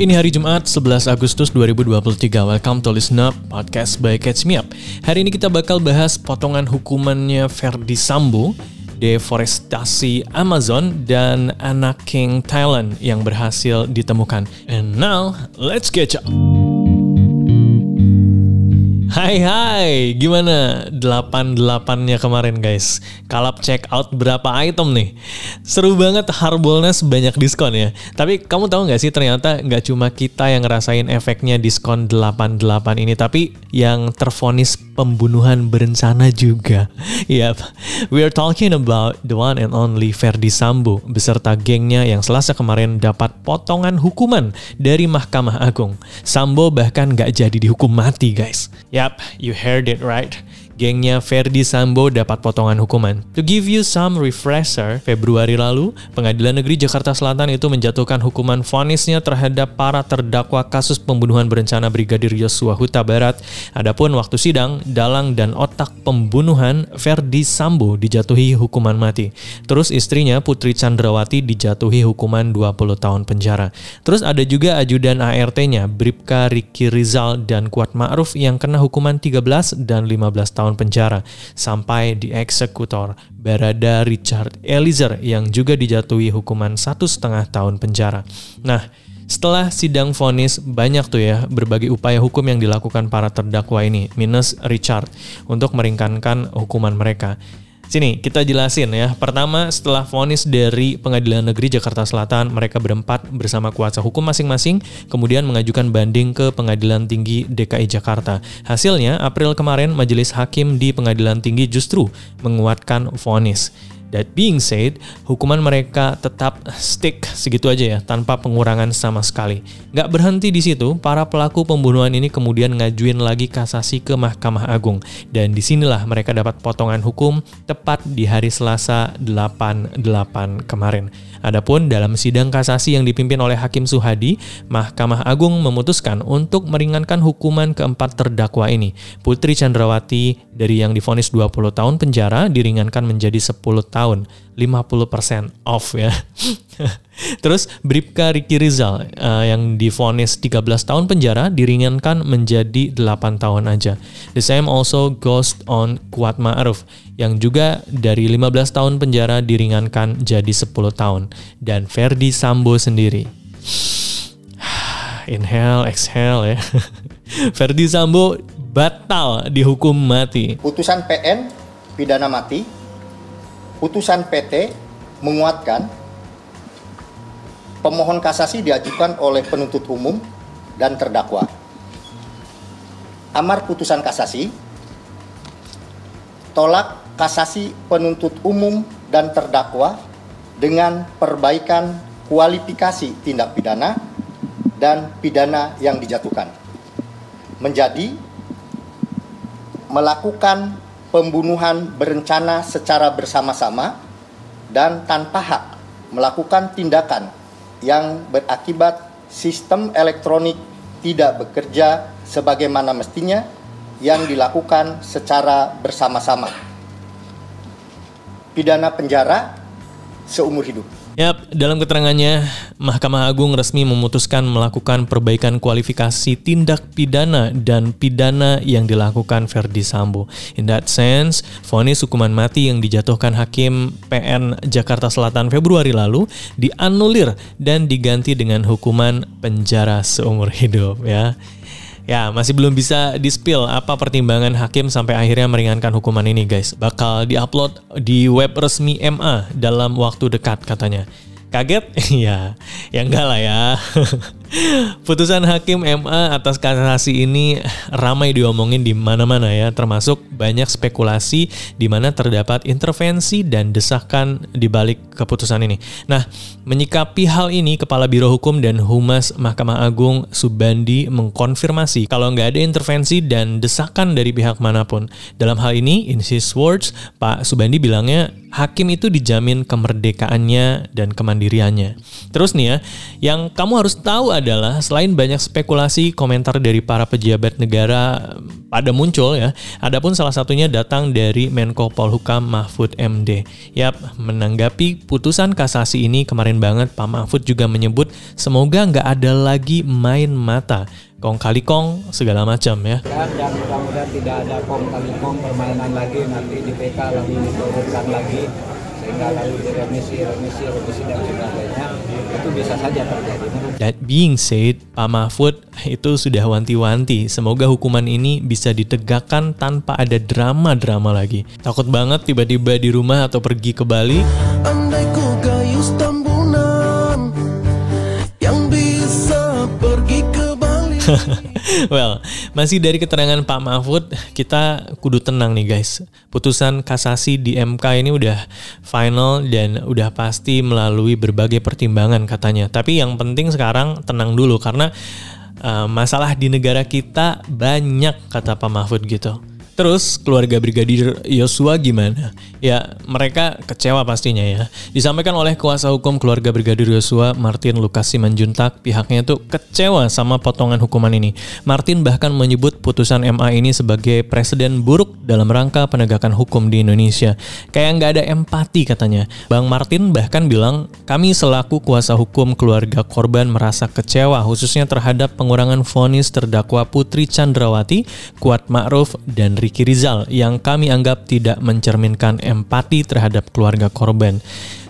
ini hari Jumat 11 Agustus 2023. Welcome to Listen Up, podcast by Catch Me Up. Hari ini kita bakal bahas potongan hukumannya Ferdi Sambo, deforestasi Amazon, dan anak King Thailand yang berhasil ditemukan. And now, let's catch up. Hai hai, gimana 88-nya kemarin guys? Kalap check out berapa item nih? Seru banget Harbolnas banyak diskon ya. Tapi kamu tahu nggak sih ternyata nggak cuma kita yang ngerasain efeknya diskon 88 ini, tapi yang terfonis pembunuhan berencana juga. Yap, we are talking about the one and only Ferdi Sambo beserta gengnya yang selasa kemarin dapat potongan hukuman dari Mahkamah Agung. Sambo bahkan nggak jadi dihukum mati guys. Yap, you heard it right gengnya Ferdi Sambo dapat potongan hukuman. To give you some refresher, Februari lalu, Pengadilan Negeri Jakarta Selatan itu menjatuhkan hukuman vonisnya terhadap para terdakwa kasus pembunuhan berencana Brigadir Yosua Huta Barat. Adapun waktu sidang, dalang dan otak pembunuhan Ferdi Sambo dijatuhi hukuman mati. Terus istrinya Putri Chandrawati dijatuhi hukuman 20 tahun penjara. Terus ada juga ajudan ART-nya, Bripka Riki Rizal dan Kuat Ma'ruf yang kena hukuman 13 dan 15 tahun tahun penjara sampai di eksekutor Barada Richard Eliezer yang juga dijatuhi hukuman satu setengah tahun penjara. Nah, setelah sidang vonis banyak tuh ya berbagai upaya hukum yang dilakukan para terdakwa ini minus Richard untuk meringankan hukuman mereka. Sini kita jelasin ya. Pertama, setelah vonis dari Pengadilan Negeri Jakarta Selatan, mereka berempat bersama kuasa hukum masing-masing kemudian mengajukan banding ke Pengadilan Tinggi DKI Jakarta. Hasilnya, April kemarin Majelis Hakim di Pengadilan Tinggi justru menguatkan vonis. That being said, hukuman mereka tetap stick segitu aja ya, tanpa pengurangan sama sekali. Nggak berhenti di situ, para pelaku pembunuhan ini kemudian ngajuin lagi kasasi ke Mahkamah Agung. Dan di sinilah mereka dapat potongan hukum tepat di hari Selasa 88 kemarin. Adapun dalam sidang kasasi yang dipimpin oleh Hakim Suhadi, Mahkamah Agung memutuskan untuk meringankan hukuman keempat terdakwa ini. Putri Chandrawati dari yang difonis 20 tahun penjara diringankan menjadi 10 tahun, 50% off ya. Terus Bripka Riki Rizal uh, yang difonis 13 tahun penjara diringankan menjadi 8 tahun aja. The same also goes on Kuat Ma'ruf yang juga dari 15 tahun penjara diringankan jadi 10 tahun. Dan Ferdi Sambo sendiri. Inhale, exhale ya. Ferdi Sambo batal dihukum mati. Putusan PN pidana mati. Putusan PT menguatkan pemohon kasasi diajukan oleh penuntut umum dan terdakwa. Amar putusan kasasi, tolak kasasi penuntut umum dan terdakwa dengan perbaikan kualifikasi tindak pidana dan pidana yang dijatuhkan. Menjadi melakukan pembunuhan berencana secara bersama-sama dan tanpa hak melakukan tindakan yang berakibat sistem elektronik tidak bekerja sebagaimana mestinya yang dilakukan secara bersama-sama. Pidana penjara seumur hidup. Yap, dalam keterangannya, Mahkamah Agung resmi memutuskan melakukan perbaikan kualifikasi tindak pidana dan pidana yang dilakukan Verdi Sambo. In that sense, vonis hukuman mati yang dijatuhkan Hakim PN Jakarta Selatan Februari lalu dianulir dan diganti dengan hukuman penjara seumur hidup ya. Ya, masih belum bisa di-spill apa pertimbangan hakim sampai akhirnya meringankan hukuman ini, guys. Bakal diupload di web resmi MA dalam waktu dekat katanya. Kaget? ya, ya enggak lah ya. Putusan hakim MA atas kasasi ini ramai diomongin di mana-mana ya, termasuk banyak spekulasi di mana terdapat intervensi dan desakan di balik keputusan ini. Nah, menyikapi hal ini, Kepala Biro Hukum dan Humas Mahkamah Agung Subandi mengkonfirmasi kalau nggak ada intervensi dan desakan dari pihak mana pun. Dalam hal ini, in his words, Pak Subandi bilangnya hakim itu dijamin kemerdekaannya dan kemandiriannya. Terus nih ya, yang kamu harus tahu adalah selain banyak spekulasi komentar dari para pejabat negara pada muncul ya, adapun salah satunya datang dari Menko Polhukam Mahfud MD. Yap, menanggapi putusan kasasi ini kemarin banget Pak Mahfud juga menyebut semoga nggak ada lagi main mata kong kali kong segala macam ya. Dan, dan mudah-mudahan tidak ada kong kali kong permainan lagi nanti di PK lagi diturunkan lagi sehingga lalu diremisi, remisi, remisi dan sebagainya itu bisa saja terjadi. That being said, Pak Mahfud itu sudah wanti-wanti. Semoga hukuman ini bisa ditegakkan tanpa ada drama-drama lagi. Takut banget tiba-tiba di rumah atau pergi ke Bali. Andai ku well, masih dari keterangan Pak Mahfud, kita kudu tenang nih guys. Putusan kasasi di MK ini udah final dan udah pasti melalui berbagai pertimbangan katanya. Tapi yang penting sekarang tenang dulu karena uh, masalah di negara kita banyak kata Pak Mahfud gitu. Terus keluarga Brigadir Yosua gimana? Ya mereka kecewa pastinya ya. Disampaikan oleh kuasa hukum keluarga Brigadir Yosua Martin Lukas Simanjuntak pihaknya itu kecewa sama potongan hukuman ini. Martin bahkan menyebut putusan MA ini sebagai presiden buruk dalam rangka penegakan hukum di Indonesia. Kayak nggak ada empati katanya. Bang Martin bahkan bilang kami selaku kuasa hukum keluarga korban merasa kecewa khususnya terhadap pengurangan vonis terdakwa Putri Chandrawati, Kuat Ma'ruf, dan Ricky Rizal yang kami anggap tidak mencerminkan empati terhadap keluarga korban.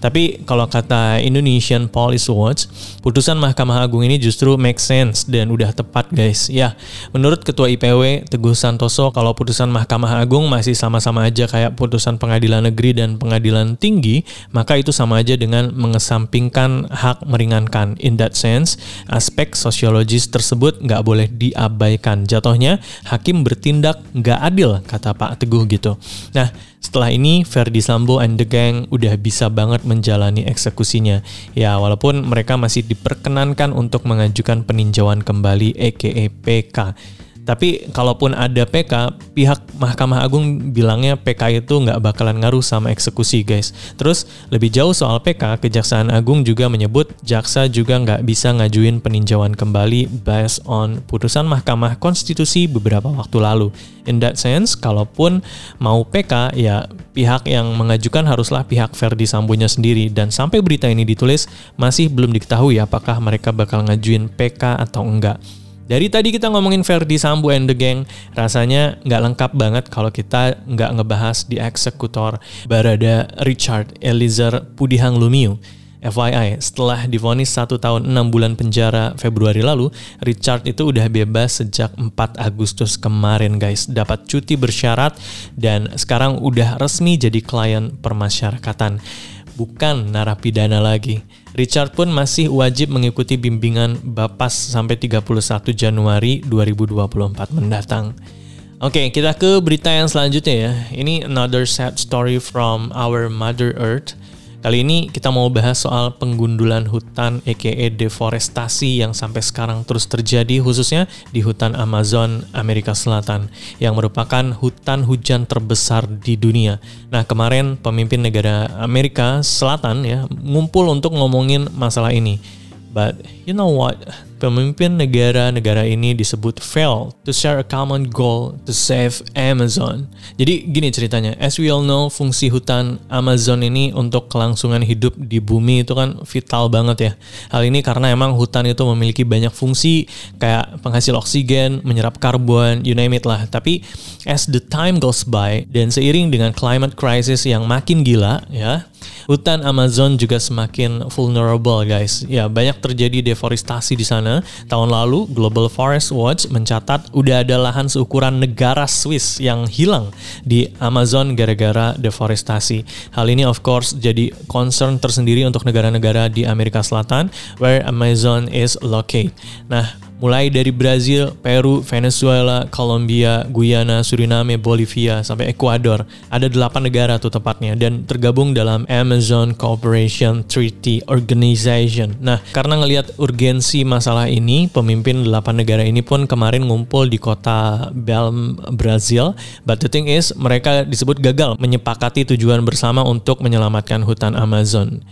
Tapi kalau kata Indonesian Police Watch, putusan Mahkamah Agung ini justru make sense dan udah tepat guys. Ya, menurut Ketua IPW Teguh Santoso, kalau putusan Mahkamah Agung masih sama-sama aja kayak putusan Pengadilan Negeri dan Pengadilan Tinggi, maka itu sama aja dengan mengesampingkan hak meringankan. In that sense, aspek sosiologis tersebut nggak boleh diabaikan. Jatuhnya, hakim bertindak nggak adil, kata Pak Teguh gitu. Nah, setelah ini, Ferdi Sambo and the gang udah bisa banget menjalani eksekusinya. Ya, walaupun mereka masih diperkenankan untuk mengajukan peninjauan kembali EKE PK. Tapi kalaupun ada PK, pihak Mahkamah Agung bilangnya PK itu nggak bakalan ngaruh sama eksekusi guys. Terus lebih jauh soal PK, Kejaksaan Agung juga menyebut jaksa juga nggak bisa ngajuin peninjauan kembali based on putusan Mahkamah Konstitusi beberapa waktu lalu. In that sense, kalaupun mau PK, ya pihak yang mengajukan haruslah pihak Verdi Sambonya sendiri. Dan sampai berita ini ditulis, masih belum diketahui apakah mereka bakal ngajuin PK atau enggak. Dari tadi kita ngomongin Verdi Sambo and the Gang, rasanya nggak lengkap banget kalau kita nggak ngebahas di eksekutor Barada Richard Eliezer Pudihang Lumiu. FYI, setelah divonis satu tahun 6 bulan penjara Februari lalu, Richard itu udah bebas sejak 4 Agustus kemarin guys. Dapat cuti bersyarat dan sekarang udah resmi jadi klien permasyarakatan bukan narapidana lagi. Richard pun masih wajib mengikuti bimbingan Bapas sampai 31 Januari 2024 mendatang. Oke, kita ke berita yang selanjutnya ya. Ini another sad story from our Mother Earth. Kali ini kita mau bahas soal penggundulan hutan aka deforestasi yang sampai sekarang terus terjadi khususnya di hutan Amazon Amerika Selatan yang merupakan hutan hujan terbesar di dunia. Nah, kemarin pemimpin negara Amerika Selatan ya ngumpul untuk ngomongin masalah ini. But you know what? Pemimpin negara-negara ini disebut fail to share a common goal to save Amazon. Jadi gini ceritanya, as we all know, fungsi hutan Amazon ini untuk kelangsungan hidup di bumi itu kan vital banget ya. Hal ini karena emang hutan itu memiliki banyak fungsi kayak penghasil oksigen, menyerap karbon, you name it lah. Tapi as the time goes by dan seiring dengan climate crisis yang makin gila ya, hutan Amazon juga semakin vulnerable guys. Ya, banyak terjadi deforestasi di sana. Tahun lalu Global Forest Watch mencatat udah ada lahan seukuran negara Swiss yang hilang di Amazon gara-gara deforestasi. Hal ini of course jadi concern tersendiri untuk negara-negara di Amerika Selatan where Amazon is located. Nah, mulai dari Brazil, Peru, Venezuela, Kolombia, Guyana, Suriname, Bolivia, sampai Ekuador. Ada delapan negara tuh tepatnya dan tergabung dalam Amazon Cooperation Treaty Organization. Nah, karena ngelihat urgensi masalah ini, pemimpin delapan negara ini pun kemarin ngumpul di kota Belm, Brazil. But the thing is, mereka disebut gagal menyepakati tujuan bersama untuk menyelamatkan hutan Amazon.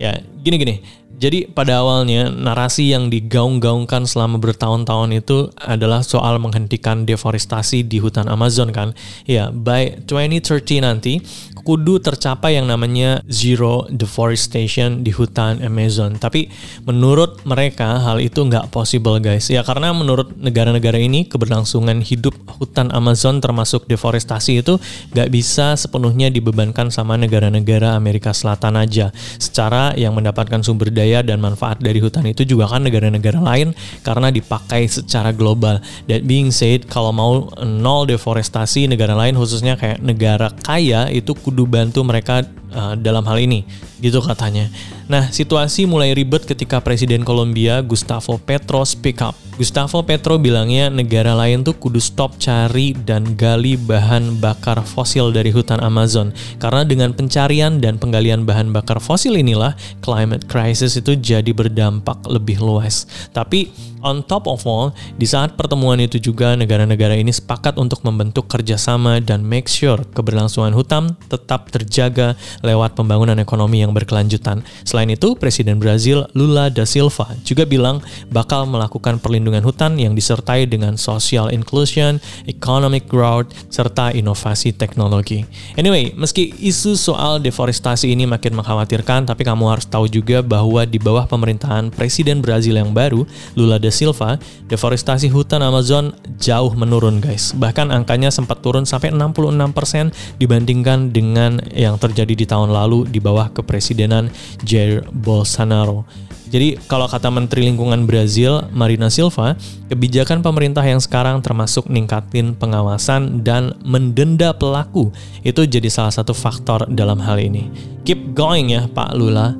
Ya, gini-gini. Jadi pada awalnya narasi yang digaung-gaungkan selama bertahun-tahun itu adalah soal menghentikan deforestasi di hutan Amazon kan. Ya, by 2030 nanti kudu tercapai yang namanya zero deforestation di hutan Amazon. Tapi menurut mereka hal itu nggak possible guys. Ya karena menurut negara-negara ini keberlangsungan hidup hutan Amazon termasuk deforestasi itu nggak bisa sepenuhnya dibebankan sama negara-negara Amerika Selatan aja. Secara yang mendapatkan sumber daya daya dan manfaat dari hutan itu juga kan negara-negara lain karena dipakai secara global. That being said, kalau mau nol deforestasi negara lain khususnya kayak negara kaya itu kudu bantu mereka uh, dalam hal ini, gitu katanya. Nah, situasi mulai ribet ketika Presiden Kolombia Gustavo Petro speak up. Gustavo Petro bilangnya negara lain tuh kudu stop cari dan gali bahan bakar fosil dari hutan Amazon. Karena dengan pencarian dan penggalian bahan bakar fosil inilah climate crisis itu jadi berdampak lebih luas. Tapi on top of all, di saat pertemuan itu juga negara-negara ini sepakat untuk membentuk kerjasama dan make sure keberlangsungan hutan tetap terjaga lewat pembangunan ekonomi yang berkelanjutan. Selain itu, Presiden Brazil Lula da Silva juga bilang bakal melakukan perlindungan hutan yang disertai dengan social inclusion, economic growth, serta inovasi teknologi. Anyway, meski isu soal deforestasi ini makin mengkhawatirkan, tapi kamu harus tahu juga bahwa di bawah pemerintahan Presiden Brazil yang baru, Lula da Silva, deforestasi hutan Amazon jauh menurun guys. Bahkan angkanya sempat turun sampai 66% dibandingkan dengan yang terjadi di tahun lalu di bawah kepresidenan Jair Bolsonaro. Jadi kalau kata Menteri Lingkungan Brazil, Marina Silva, kebijakan pemerintah yang sekarang termasuk ningkatin pengawasan dan mendenda pelaku itu jadi salah satu faktor dalam hal ini. Keep going ya Pak Lula.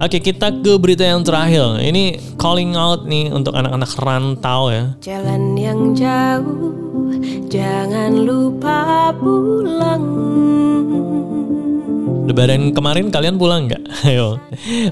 Oke kita ke berita yang terakhir. Ini calling out nih untuk anak-anak rantau ya. Jalan yang jauh, jangan lupa pulang. Lebaran kemarin kalian pulang nggak? Ayo,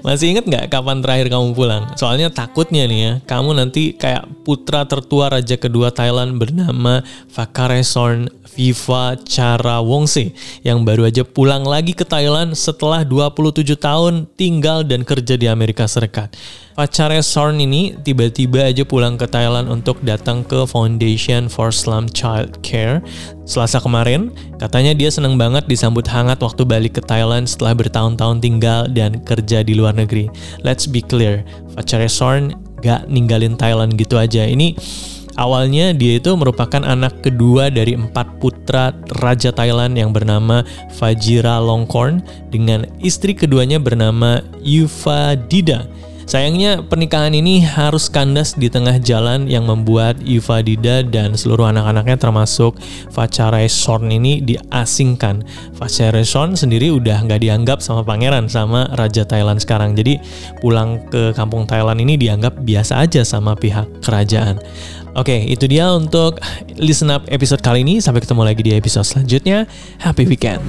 masih inget nggak kapan terakhir kamu pulang? Soalnya takutnya nih ya, kamu nanti kayak putra tertua raja kedua Thailand bernama Fakaresorn Viva Cara Wongse yang baru aja pulang lagi ke Thailand setelah 27 tahun tinggal dan kerja di Amerika Serikat. Pacarnya Sorn ini tiba-tiba aja pulang ke Thailand untuk datang ke Foundation for Slum Child Care. Selasa kemarin, katanya dia seneng banget disambut hangat waktu balik ke Thailand setelah bertahun-tahun tinggal dan kerja di luar negeri. Let's be clear, pacarnya Sorn gak ninggalin Thailand gitu aja. Ini Awalnya dia itu merupakan anak kedua dari empat putra Raja Thailand yang bernama Fajira Longkorn dengan istri keduanya bernama Yuva Dida. Sayangnya pernikahan ini harus kandas di tengah jalan yang membuat Yuva Dida dan seluruh anak-anaknya termasuk Sorn ini diasingkan. Sorn sendiri udah nggak dianggap sama pangeran sama Raja Thailand sekarang. Jadi pulang ke kampung Thailand ini dianggap biasa aja sama pihak kerajaan. Oke, itu dia untuk listen up episode kali ini. Sampai ketemu lagi di episode selanjutnya. Happy weekend.